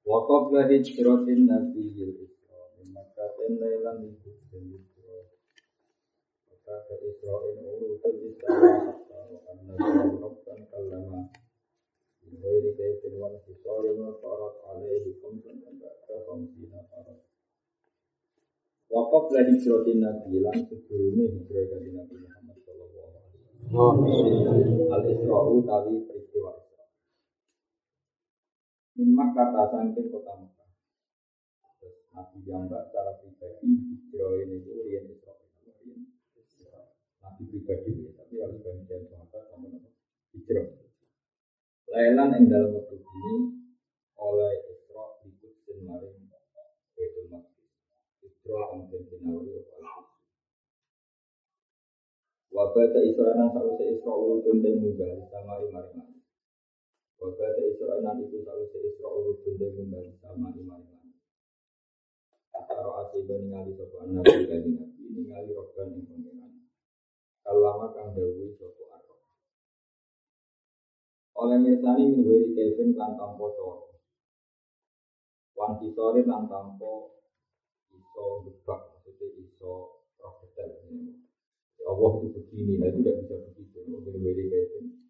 Wa qabla hijratin nabiyil Isra min Makkah lailan min Hudin Isra. Wa kata Isra'il urutul Isra wa anna rabban kallama min ghairi kaifin wa intisarin wa farat alaihi khamsan wa ba'da khamsina farat. Wa qabla hijratin nabiyil sebelumnya hijrah dari Nabi Muhammad sallallahu alaihi wasallam. Al-Isra'u tawi peristiwa. Min Makkah saking kota. Terus Nabi Jamba secara pribadi hijrah ini itu Rian Isra. Rian Isra. Nabi pribadi ya, tapi harus bagian sahabat sama nama hijrah. Lailan yang dalam waktu ini oleh Isra ikut maring Baitul Maqdis. Isra kemudian dinawari oleh Wabata Isra nang sausé Isra urutun den munggah sama maring Wabata Isra nang iku sausé Isra urutun den munggah sama maring Ataro asiba ningali sapa nabi kanjeng nabi ningali roban ing pangeran. Kalama kang dawuh sapa arep. Oleh mirsani minggu Kevin kan tanpa coro. Wan kisore lan tanpa iso gebak maksudnya iso. Allah itu begini, nah itu tidak bisa begitu. Beda kayak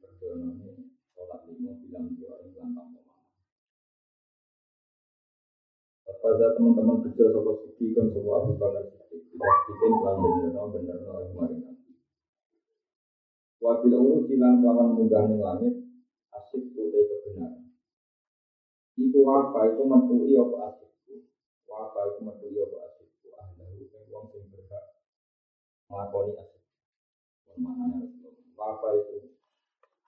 perdono ini sholat lima bilang teman-teman kecil sopo suci kan sopo Abu Bakar Siddiq dipastikan kelan bener no bener no kemarin nabi. Wabila urus silang kelawan munggah langit asik putih kebenaran. Iku apa itu mentui apa asikku? Apa itu mentui apa asikku? Ahlahu yang wong sing berhak melakoni asik. Apa itu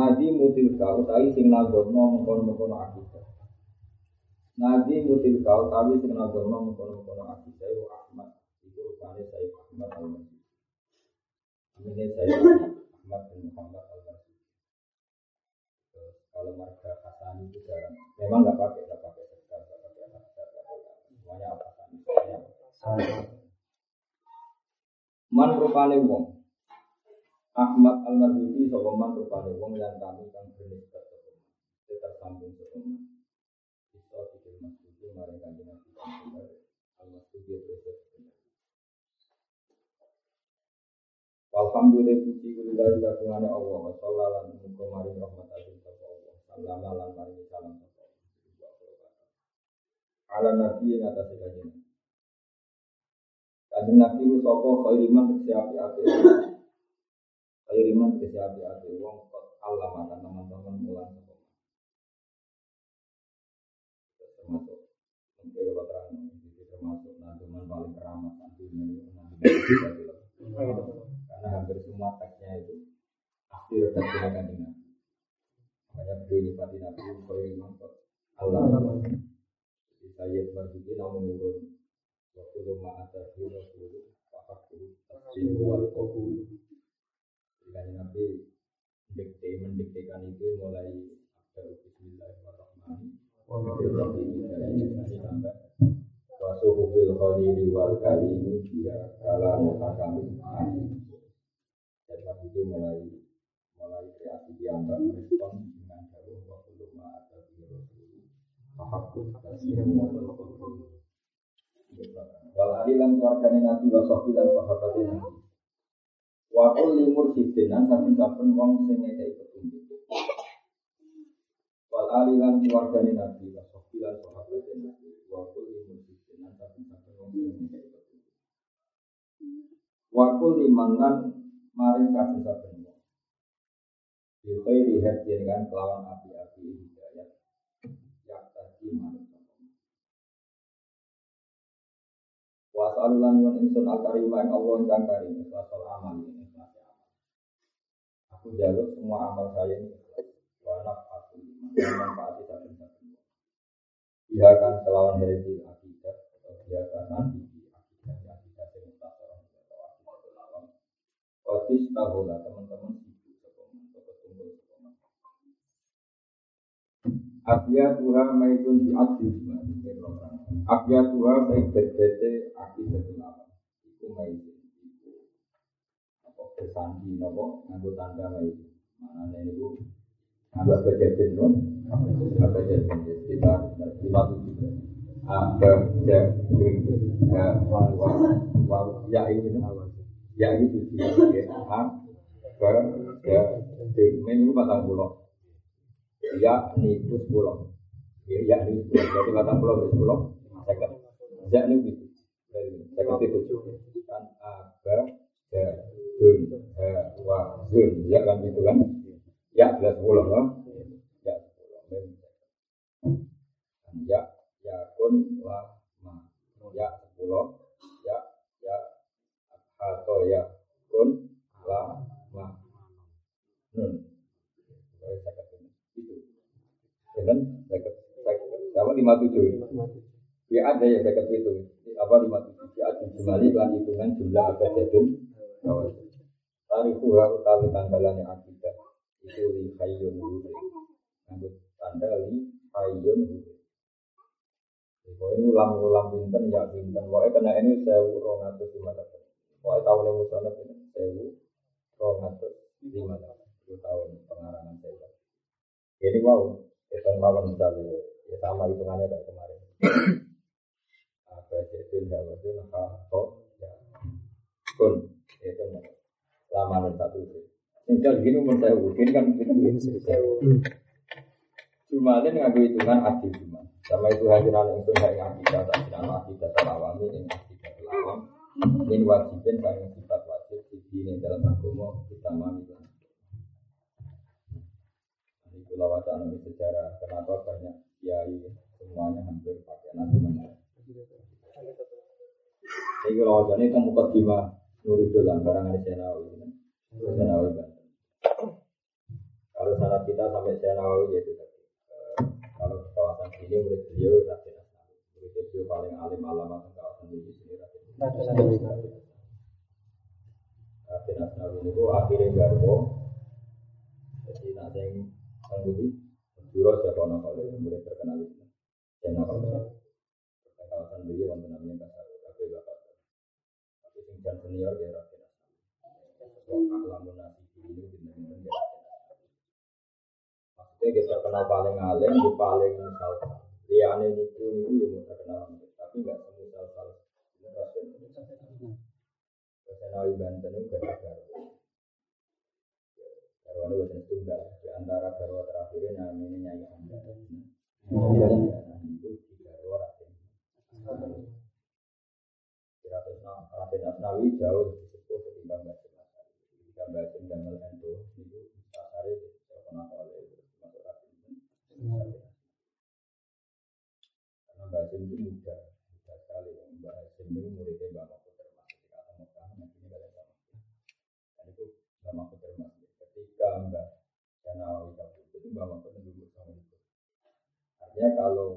Nadi mutilka utawi sing nagomno mengkono-mengkono akidah. Nadi mutilka utawi sing nagomno mengkono-mengkono akidah wa Ahmad. Iku rupane Sayyid Ahmad al-Masih. Amine Sayyid Ahmad bin Muhammad al-Masih. Kalau marga Hasan itu jarang. Memang nggak pakai, nggak pakai sekar, nggak pakai Hasan, nggak pakai semuanya apa Semuanya Man rupane wong. Ahmad al Marzuki sapa man rupane wong yang kami kang bernisbat sapa man. Kita sambung sapa man. Bisa pikir Nabi al Marzuki terus benar. Walhamdulillah puji kulillahi kagungane Allah wa alaihi wa maring rahmat Allah. Salam lan maring salam sapa Allah. Ala nabi yang atas kanjeng Nabi itu sapa khairiman tegese api-api. Khairiman tegese api-api wong kok Allah maka teman-teman sapa. Termasuk mungkin terang itu termasuk paling keramat nanti ini karena hampir semua teksnya itu Nabi. Makanya beliau kok Allah. Jadi saya waktu ada jadi Nabi mendikte mendiktekan itu mulai ada Bismillahirrahmanirrahim. Sampai wasuhu fil khalili wal kalimi dia kala dan itu mulai mulai kreasi diambang respon dengan jauh waktu atau di rasul. Fahakun. Tasir wal adilan keluarganya nabi wa sahbi dan sahabatnya. nabi wa kulli mursidin lan saben-saben wong sing ngekeki petunjuk. Wal alilan keluarganya nabi wa sahbi lan sahabatnya nabi. Wa kulli mursidin lan saben-saben wong sing petunjuk. Wa maring saben-saben wong. Kan kelawan api-api hidayat. Yang tadi manut Wa salulan yun insun al-karim yang Allah yang ikhlas amal Aku jaluk semua amal saya ini. Ikhlas Wa nafatu Dan manfaati saben saben Dia akan kelawan dari akidah Atau dia akan nanti di akidah yang teman-teman Sibuk sekoman Atau kumpul sekoman Abya Tuhan maizun di Apa bersandi Nopo nganggo tanda maizun Mana ini bu Nganggo apa jadin non Apa jadin Kita lima tujuh Apa jadin Ya Wa Ya ini Ya itu A Ba Jadin Ini patang pulau ya niku sepuluh. Ya ya ini jadi kata pulau itu sepuluh. Second ya ini gitu. Second itu. Kan ada ya dun wa dun ya kan gitu kan? Ya jelas sepuluh loh ya sepuluh ya ya kun la ma. Ya sepuluh. Ya ya atau ya kun la ma. Nun. Kan? Apa lima tujuh. Ya ada ya saya itu. Apa lima tujuh? Ya jumlah hitungan jumlah apa jadun tarifu utawi tanggalannya akidah itu li hayyun huri nganggut tanda li hayyun huri Pokoknya ulang-ulang binten ya binten. Pokoknya kena ini sewu rong atus lima tahun. Pokoknya tahun yang musuhnya ini sewu rong atus lima tahun. tahun pengarangan saya. Jadi wow, itu mawon misalnya ya sama hitungannya kayak kemarin. Apa itu tidak betul atau ya kun itu lama satu tinggal gini umur saya mungkin kan kita cuma ada ngambil hitungan adil cuma sama itu hadiran itu saya akidah tak tidak akidah terawami ini akidah terlawam ini wajibin karena sifat wajib di sini dalam agama kita mami itu. Wacana sejarah. Kenapa banyak kiai semuanya hampir pakai nasi mana ini kalau wacana itu muka lima Nurul barang ini Senawi Senawi Banten. Kalau sana kita sampai Senawi yaitu tadi. Kalau di kawasan sini murid beliau Raden Asnawi. Murid beliau paling alim alamat di kawasan ini sini Raden Raden Asnawi itu akhirnya garwo jadi nanti Anggudi, Juro Jakono kalau murid terkenal itu. Apa kawasan beliau wonten namanya. Tingkat senior dia Raden Wong alamun nasi ini benar-benar dia Maksudnya dia terkenal paling alim, di paling salsa. Liane itu itu yang terkenal tapi nggak semua salsa. Kesenawi Banten itu gak ada Garwane buatan tunggal di antara garwa terakhir namanya Nyai Anda. Itu di garwa Raden. Raden Asnawi jauh lebih sepuh ketimbang Basim Asnawi. Jika Basim Damel Endo itu Asari terkenal oleh masuk Raden. Karena Basim itu muda, muda sekali. Mbak Basim itu muridnya Mbak Mahfud termasuk ketika ketemu kami, nantinya kalian sama. Dan itu Mbak Mahfud termasuk ketika Mbak Janawi kabur itu Mbak Mahfud duduk sama itu. Artinya kalau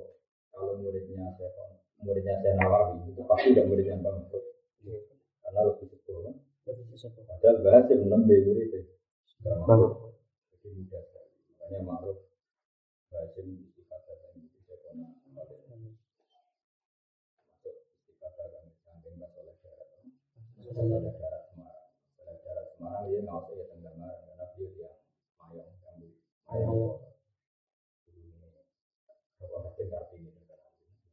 kalau muridnya saya muridnya saya Nawawi itu pasti tidak muridnya Mbak Mahfud karena lebih sepuh kan. Padahal bahas yang enam dari murid itu Mbak Mahfud jadi muda sekali. Makanya Ma'ruf bahas yang kata dan itu saya Mbak Soleh Darat. Soleh Darat Semarang. Soleh Darat Semarang dia nggak usah ya karena dia yang terkenal.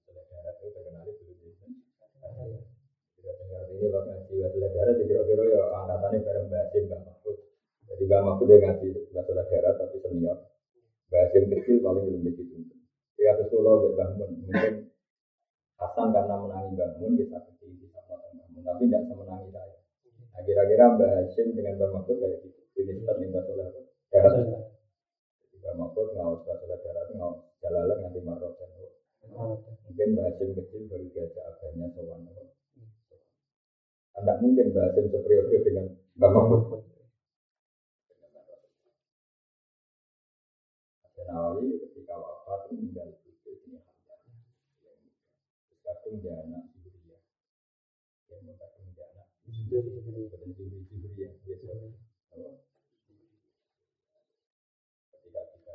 Soleh Darat itu terkenal itu dulu Tidak dengar ini bahkan jiwa Soleh Darat kira-kira ya angkatannya bareng Mbak Sim, Mbak Mahfud. Jadi Mbak Mahfud dia ngaji Darat tapi senior. Mbak kecil paling. Ya terus kalau Mbak Bangun mungkin Hasan karena menangi bangun tapi tidak semenangi saya. Nah, kira-kira Mbak Hashim dengan Mbak Mahfud kayak gitu. Ini seperti Mbak Soleh Darat. Mbak Mahfud ngawas Mbak Soleh Darat ngawas jalalan nanti marot dan Mungkin Mbak Hashim kecil baru diajak agaknya sowan. Tidak mungkin Mbak Hashim superior dengan Mbak Mahfud. Nawawi ketika wafat meninggal itu ini kadung dia anak Syria. Yang mau kadung dia anak Bukan Syria, Syria biasa. Ketika kita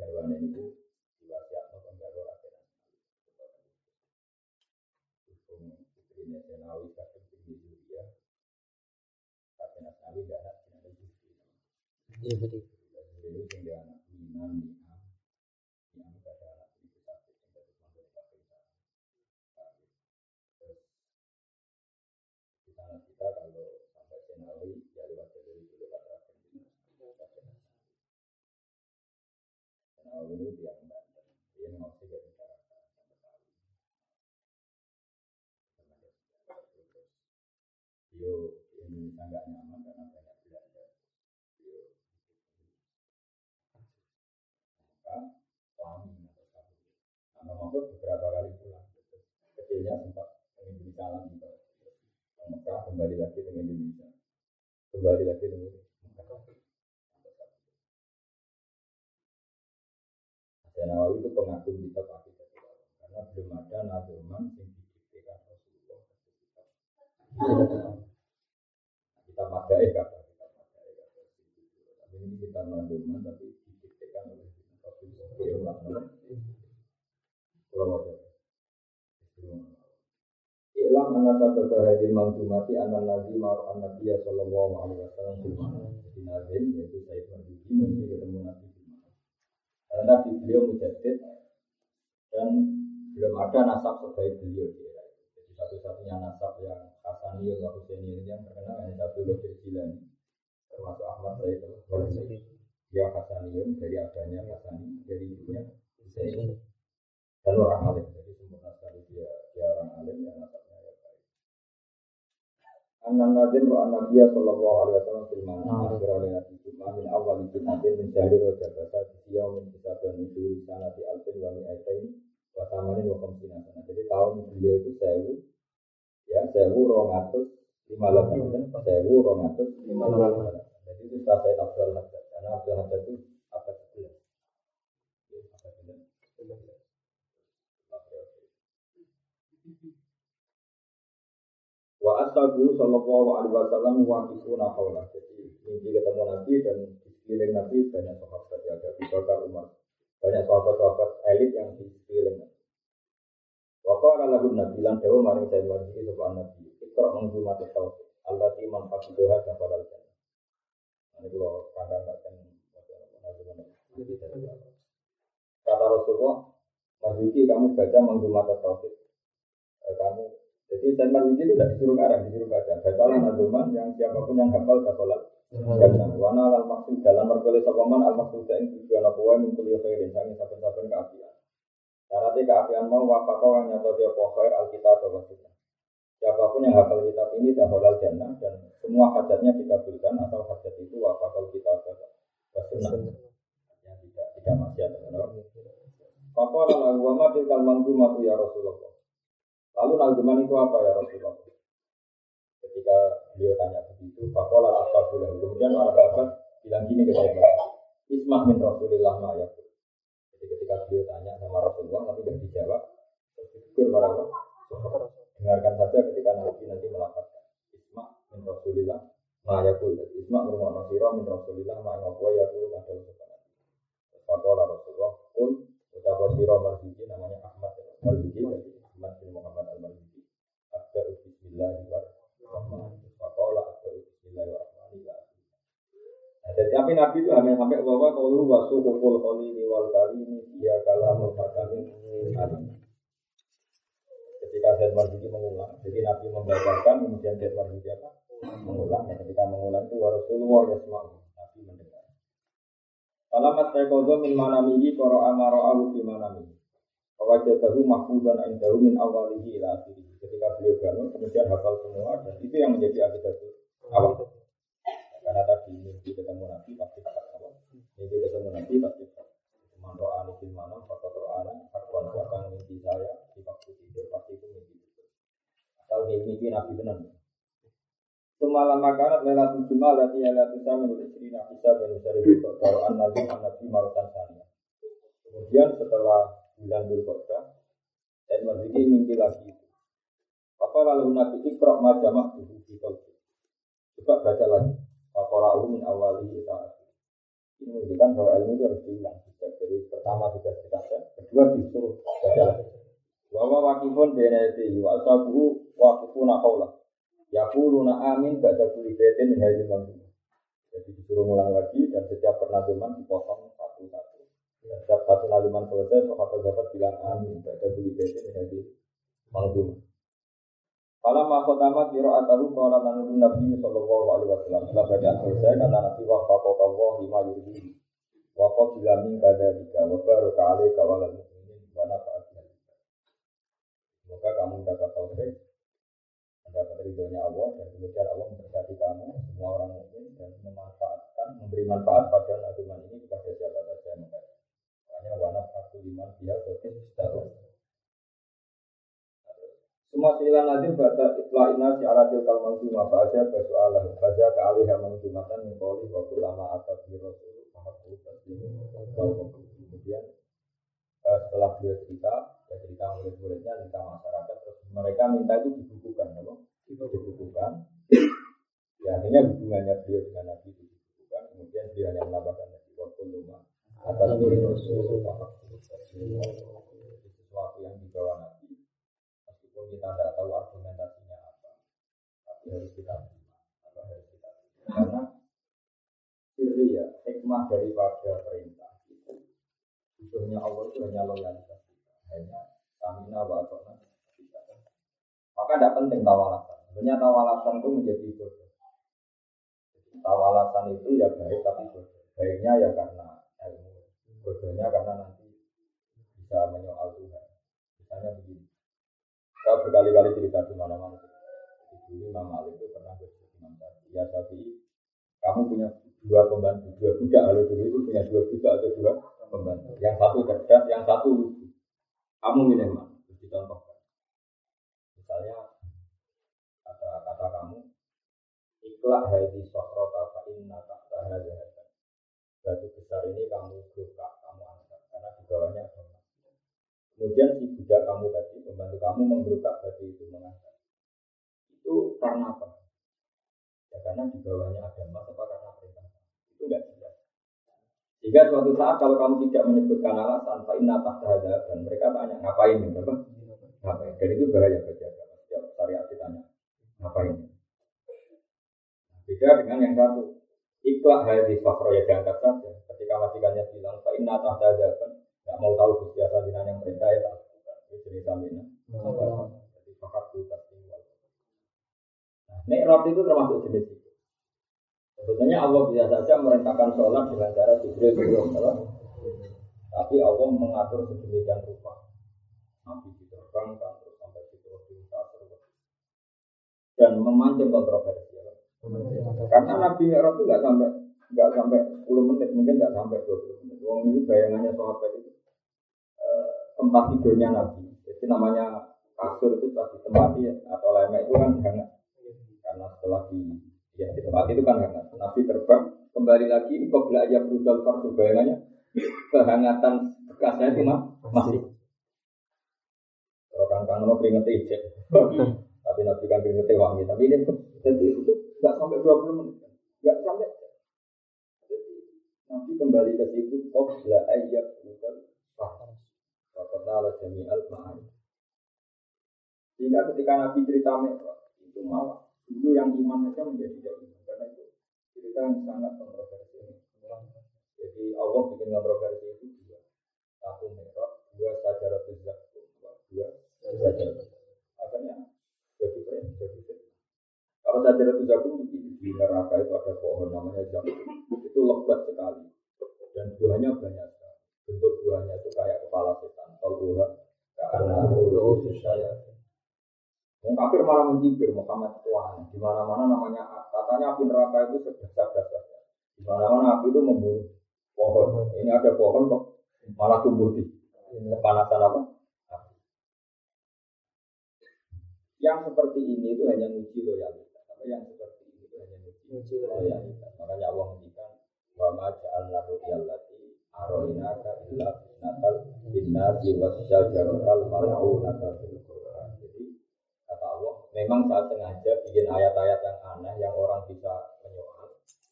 garwane itu. Hukum tinggi. Iya betul. Ini yang dia anak Minan, Niam, Niam pada anak itu sakit yang dari manggil kafir Terus di sana kita kalau sampai Senawi ya lewat jalur itu lewat Raden Ini sangat nyaman karena banyak maka beberapa kali pulang. Kecilnya sempat Indonesia lagi. Mekah kembali lagi ke Indonesia. Kembali lagi ke Mekah. Dan Nawawi itu pengagum kitab akidah karena belum ada nazuman yang didiktekan Rasulullah. Kita pakai kata kita pakai kata tapi ini kita nazuman tapi didiktekan oleh Rasulullah kalau wajah. Ilam anna sababa hadil mawjumati anna nazi maru an nabiya sallallahu alaihi wasallam. Yaitu ketemu Nabi Karena Nabi beliau mujadid dan belum ada nasab sebaik beliau di era. Jadi satu-satunya nasab yang Hasani yang Husaini yang terkenal hanya satu Qadir Jilani termasuk Ahmad Sayyid Al-Husaini. Dia Hasanium dari abahnya Hasani dari ibunya Husaini dan orang alim. Jadi sempurna sekali dia dia orang alim yang ya baik. Anan Nadim wa Nabiya sallallahu alaihi wasallam fil mana akhir oleh Nabi min awal itu nanti mencari roja bahasa dia min kita bernusul sana di alfin wa min aitain wa samanin wa sana. Jadi tahun beliau itu sewu ya sewu rongatus lima lapan sewu rongatus lima lapan. Jadi itu setelah saya Abdul Haddad karena Abdul Haddad itu Wa ashabu sallallahu alaihi wasallam wa kisuna qawla. Jadi mimpi ketemu Nabi dan di sekeliling Nabi banyak sahabat ya ada Bakar Umar. Banyak sahabat-sahabat elit yang di sekeliling Nabi. Wa qala lahu Nabi lan dewa maring saya lagi sapa Nabi. Ikra menghumat tauhid. Allati man faqiduha kafalal jannah. Ini kalau kadang kan Kata Rasulullah, Mas Yuki kamu baca menghumat tauhid. Kamu jadi Sayyid Marzuki itu tidak disuruh karang, disuruh baca. Bacalah nazuman yang siapa pun yang hafal kafalat. Dan wana al maksud dalam merkole sokoman al maksud yang tujuan apa wae mingkul ya khairin sangi saben-saben keapian. Syaratnya keapian mau wafakau yang nyata dia khair alkitab wa sunnah. Siapa pun yang hafal kitab ini dah halal jannah dan semua hajatnya dikabulkan atau hajat itu wafakal kitab wa sunnah. Yang tidak tidak maksiat. Fakola lagu wa madil kal mangdumatu ya Rasulullah. Lalu nazuman itu apa ya Rasulullah? Ketika beliau tanya begitu, fakola apa bilang. Kemudian para sahabat bilang gini ke saya, Ismah min Rasulillah ma ya. Jadi ketika beliau tanya sama Rasulullah, tapi tidak dijawab, ditegur para. Dengarkan saja ketika Nabi nanti melafazkan. Ismah min Rasulillah ma ya Jadi Ismah Nasirah min Rasulillah ma ya ya kul ada usaha Fakola Rasulullah, kul ucapan sirah marzuki namanya Ahmad Marzuki, Ahmad bin Muhammad al-Marzuki sampai bahwa kalau wasu kuful kali wal kali ini dia kalah mutakamin Ketika Zaid Marzuki mengulang, jadi Nabi membacakan, kemudian Zaid Marzuki apa? Mengulang. Ya, ketika mengulang itu Rasulullah ya semua Nabi mendengar. Kalau mas Rekozo min manamihi koro amaro alu fi manamihi. Wajadahu mahfudan indahu min awalihi ila. Ketika beliau bangun, kemudian hafal semua, dan itu yang menjadi akidah awal. Karena tadi mimpi ketemu Nabi pasti Mimpi ketemu Nabi pasti Man ro'a ani fil manam fakat ro'a ani Hakwan siapa mimpi saya Di waktu tidur pasti itu mimpi itu Asal mimpi Nabi benar Semalam makanan lelatul jumal Lati lelatul sama menurut istri Nabi Saya dan Usari Kalau an-nabi an-nabi marutan sana Kemudian setelah bulan Dzulqa'dah dan Marziki mimpi lagi itu. Apa lalu Nabi Iqra majamah dulu di kalbu. Coba baca lagi. Fakora'u min awali ila Ini menunjukkan bahwa ilmu itu harus diulang. Jadi pertama sudah kita kedua disuruh baca. Wawa wakifun benedi wa asabuhu wakifuna qawla. Yaquluna amin baca kuli betin min hadil manzumah. Jadi disuruh ngulang lagi dan setiap pernazuman dipotong satu-satu. Setiap satu nazuman selesai, sahabat dapat bilang amin. Baca kuli betin min hadil manzumah. Kalau mahkotama kiro atahu kalau nanti Nabi Shallallahu Alaihi Wasallam. Setelah bacaan selesai karena Nabi wafat Allah lima yuri Wakaf bilamin kada tiga wabaru kali kawalan muslimin wana faatnya Semoga kamu dapat taufik mendapat ridhonya Allah dan kemudian Allah memberkati kamu semua orang mukmin dan memanfaatkan memberi manfaat pada nazuman ini kepada siapa saja yang Makanya wana aku liman dia berarti semua silan nazim baca itla ina si aradil kal mansumah baca baca Allah baca ke alih yang mansumatan mengkoli wa kulama atas di rasul fahaku taslimu kemudian uh, setelah beliau cerita ya cerita murid-muridnya cerita masyarakat terus mereka minta itu dibukukan apa dibukukan. Ya akhirnya hubungannya beliau dengan nabi itu dibukukan kemudian dia hanya menambahkan nabi wa kulama atas di rasul fahaku sesuatu yang dibawa nabi meskipun kita tidak tahu argumentasinya apa, tapi harus kita terima, apa harus kita terima. Karena siri ya, hikmah daripada perintah itu, hanya loyalitas kita, hanya stamina wa atona. Maka tidak penting tahu alasan. Sebenarnya tahu alasan itu menjadi bodoh. Tahu alasan itu ya baik tapi bodoh. Baiknya ya karena ilmu, bodohnya karena nanti bisa menyoal Tuhan. Misalnya begini, saya berkali-kali cerita di mana-mana. Dulu Imam Malik itu pernah bercerita Imam Syafi'i. Ya kamu punya dua pembantu, dua budak. Kalau dulu itu punya dua budak atau dua pembantu. Yang satu cerdas, yang satu lucu. Kamu milih mana? Dicontohkan. Misalnya kata kata kamu, ikhlas hadi sokro fa inna tahta hadha Batu besar ini kamu buka, kamu angkat. Karena di bawahnya ada Kemudian si budak kamu tadi, membantu kamu menggerukak batu itu mengangkat. Itu karena apa? Ya karena di bawahnya ada emas apa karena perintah. Itu enggak. Sehingga suatu saat kalau kamu tidak menyebutkan alasan, Pak Inna dan mereka tanya, ngapain ini? Apa? Ngapain? Dan itu bahaya bagi agama. Setiap syariat ditanya, ngapain? Beda dengan yang satu. Ikhlas hadis fakro ya diangkat saja. Ketika majikannya bilang, Pak Inna tahdadan, Gak mau tahu Gusti Asal yang perintah ya tak lakukan. Itu jenis samina. Jadi buta tinggal. Nah, Mi'raj itu termasuk jenis itu. Sebetulnya Allah bisa saja merintahkan sholat dengan cara Jibril turun, tapi Allah mengatur sedemikian rupa. Nabi diterbangkan terus sampai di dan memancing kontroversi. Karena Nabi Mi'raj itu nggak sampai nggak sampai 10 menit, mungkin nggak sampai 20 menit. Wong ini bayangannya sahabat itu eh, tempat tidurnya Nabi. Jadi namanya kasur itu pasti tempat ya, atau lemek itu kan hangat. Karena setelah di ya di tempat itu kan hangat. Nabi terbang kembali lagi kok belajar berudal fardu bayangannya kehangatan bekasnya itu mah masih. Kalau kang mau keringet ijek. Tapi Nabi kan keringet wangi. Tapi ini jadi itu nggak sampai 20 menit. Nggak sampai Nabi kembali ke situ, qabla ayyak bukan faham. Fakatala jami'al ma'ani. Sehingga ketika Nabi cerita Mi'raj, itu malah dulu yang iman saja menjadi tidak iman. Karena itu cerita yang sangat kontroversial. Jadi Allah bikin kontroversi itu dua. Satu merah, dua sajarat zakum, dua sajarat. Akhirnya jadi keren, jadi keren. Kalau sajarat zakum itu di neraka itu ada pohon namanya zakum. Itu lebat sekali dan buahnya banyak sekali. Bentuk buahnya itu kayak kepala setan. Kalau buah karena ulu saya. Yang kafir malah mencibir Muhammad itu aneh. Di mana-mana namanya katanya api neraka itu sedasar-dasar. Di mana-mana api itu membunuh pohon. Ini ada pohon kok malah tumbuh di kepanasan apa? Yang seperti ini itu hanya uji loyalitas. Apa yang seperti ini itu hanya uji loyalitas. Makanya Allah menghentikan wa ma ja'alna ru'yallati aroinaka illa natal linnasi wasyajaratal mal'unata fil Qur'an. Jadi kata Allah, memang saya sengaja bikin ayat-ayat yang aneh yang orang bisa menyoal,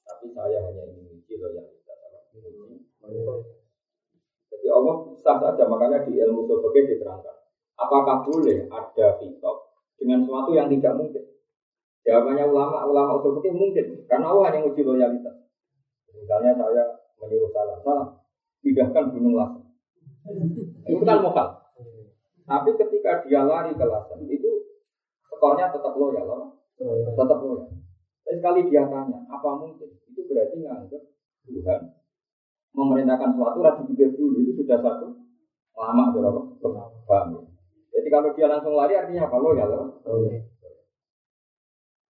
tapi saya hanya ingin uji loyalitas. Jadi Allah sah saja, makanya di ilmu sebagai diterangkan. Apakah boleh ada fitok dengan sesuatu yang tidak mungkin? Jawabannya ulama, ulama usul mungkin, karena Allah hanya uji loyalitas. Misalnya saya menyuruh salam, salam, pindahkan gunung Lasem. Itu kan mokal. Tapi ketika dia lari ke Lasem, itu skornya tetap loyal, apa? tetap loyal. Tapi sekali dia tanya, apa mungkin? Itu berarti nganggap Tuhan memerintahkan sesuatu, rasa pikir dulu, itu sudah satu lama, berapa? Paham ya? Jadi kalau dia langsung lari artinya apa? Loyal, apa?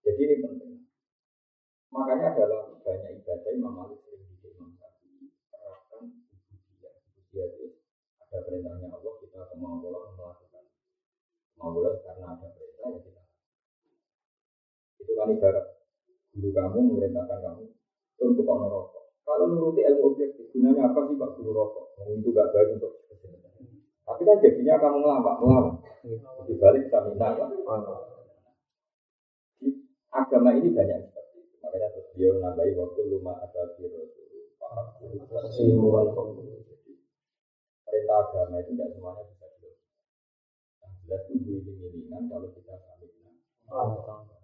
Jadi ini penting. Makanya dalam banyak ibadah Imam Malik sering bikin Imam Syafi'i terapkan ubudiyah. Ubudiyah itu ada perintahnya Allah kita kemampuan melakukan. Kemampuan karena ada perintah ya kita. Itu kan ibarat guru kamu memerintahkan kamu untuk kau rokok. Kalau nuruti ilmu objektif, gunanya apa sih Pak Guru rokok? Itu gak baik untuk Tapi kan jadinya kamu ngelawan, ngelawan. Di balik stamina kan? Agama ini banyak Makanya terus dia nambahi waktu luma ada biro Perintah agama itu tidak semuanya bisa dilakukan. Jelas itu iling-ilingan kalau kita Itu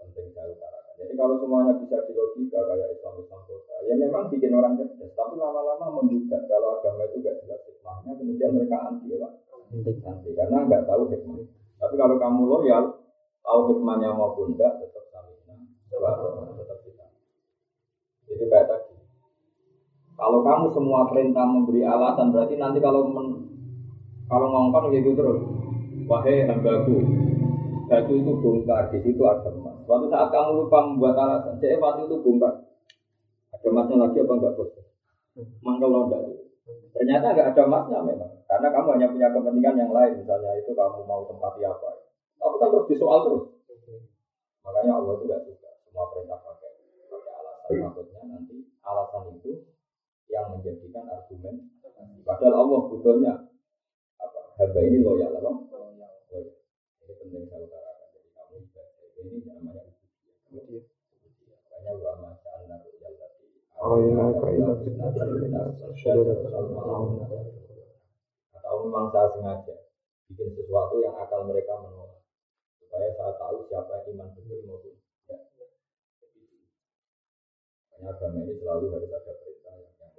penting saya utarakan. Jadi kalau semuanya bisa dilogika kayak Islam Islam kota, ya memang bikin orang cerdas. Tapi lama-lama menggugat kalau agama itu tidak jelas hikmahnya, kemudian mereka anti ya pak. Anti karena nggak tahu hikmah. Tapi kalau kamu loyal, tahu hikmahnya maupun tidak, tetap itu kayak tadi. Kalau kamu semua perintah memberi alasan, berarti nanti kalau men, kalau ngongkon gitu terus, wahai hambaku, batu itu bongkar, di situ ada emas. Suatu saat kamu lupa membuat alasan, jadi batu itu bongkar. Ada emasnya lagi apa enggak bos? Mangkel enggak Ternyata enggak ada emasnya memang, karena kamu hanya punya kepentingan yang lain, misalnya itu kamu mau tempati apa. Tapi kan terus disoal terus. Makanya Allah itu enggak suka semua perintah pakai pakai alasan maksudnya nanti alasan itu yang menjadikan argumen padahal Allah butuhnya apa hamba ini loyal apa loyal ini penting saya ini namanya ujian makanya ulama ja'alna royal tadi atau memang saya sengaja bikin sesuatu yang akal mereka menolak supaya saya tahu siapa yang iman betul maupun Makanya agama ini selalu harus ada perintah yang yang,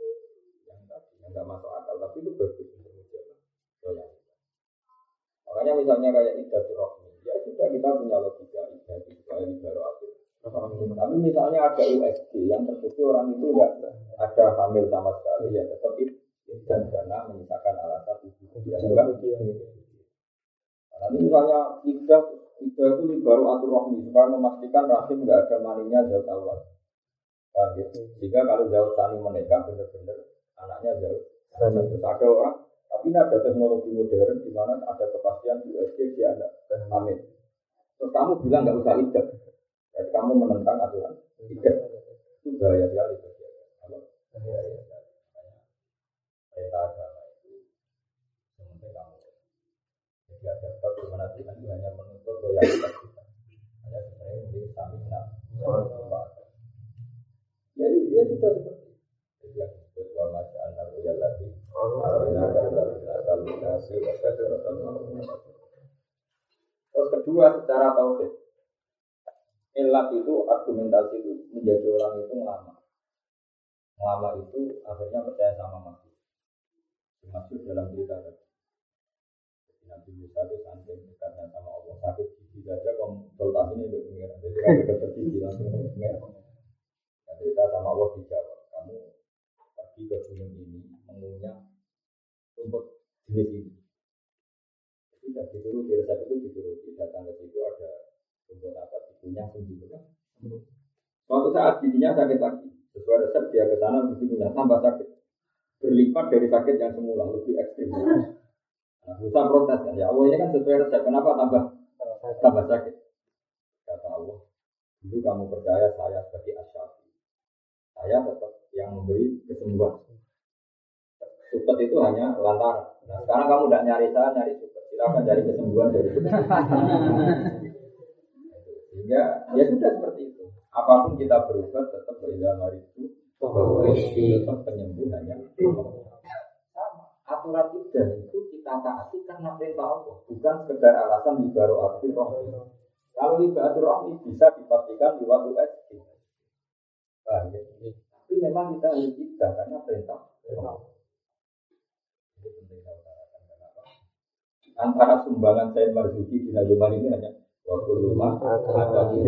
yang tadi yang nggak masuk akal, tapi itu bagus untuk loyalitas. Makanya misalnya kayak ibadah rohmi, ya sudah kita punya logika ibadah supaya baru akhir. Tapi misalnya ada USG yang terbukti orang itu enggak ada hamil sama sekali, ya tetap dan karena menyisakan alasan itu. Ya enggak. Nanti misalnya ibadah ibadah itu baru atur rohmi supaya memastikan rahim enggak ada maninya jauh awal. Paham ya? Jika kalau jauh tani menikah benar-benar anaknya jauh. Ada orang, tapi ini ada teknologi modern di mana ada kepastian USG dia ada hamil. Terus kamu bilang nggak usah ijab, jadi kamu menentang aturan ijab. Itu bahaya sekali bagi Kalau bahaya sekali. Perintah agama itu sementing kamu. Jadi ada bagaimana Tuhan hanya menuntut loyalitas kita. Hanya sebenarnya memberi stamina. Ya, ya sudah seperti itu. Jadi yang disebut wa maja'alna ruyal lati Terus kedua secara tauhid. Ilat itu argumentasi itu menjadi orang itu lama. Lama itu akhirnya percaya sama makhluk. Masuk dalam cerita kan. Nabi Musa itu saking dekatnya sama Allah sakit gigi saja konsultasinya dengan pengiran. Jadi kalau dokter gigi langsung pengiran. Nah, cerita sama Allah dijawab. Kamu pergi ke gunung ini mengunyah rumput jenis ini. Jadi tidak disuruh di resep itu disuruh datang ke situ ada rumput apa dikunyah sendiri kan. Suatu saat giginya sakit lagi. Sesuai resep dia ke sana giginya punya tambah sakit. Berlipat dari sakit yang semula lebih ekstrim. Nah, Musa protes kan, ya Allah ini kan sesuai resep, kenapa tambah tambah sakit? Kata Allah, dulu kamu percaya saya sebagai asyafi. Saya tetap yang memberi kesembuhan. Supet itu hanya lantaran. Nah, sekarang kamu tidak nyari saya, nyari supet. Silakan cari kesembuhan dari supet. Sehingga ya sudah seperti itu. Apa pun kita berubah tetap berilham hari itu bahwa tetap penyembuhannya sama. Aturan idah itu kita taati karena perintah Allah, bukan sekedar alasan baru arti roh. Kalau ibadah roh bisa dipastikan di waktu ya? Tapi memang kita harus kita karena perintah Allah. Ini penting saya utarakan kenapa? Antara sumbangan saya Marzuki di Najuman ini hanya waktu rumah ada di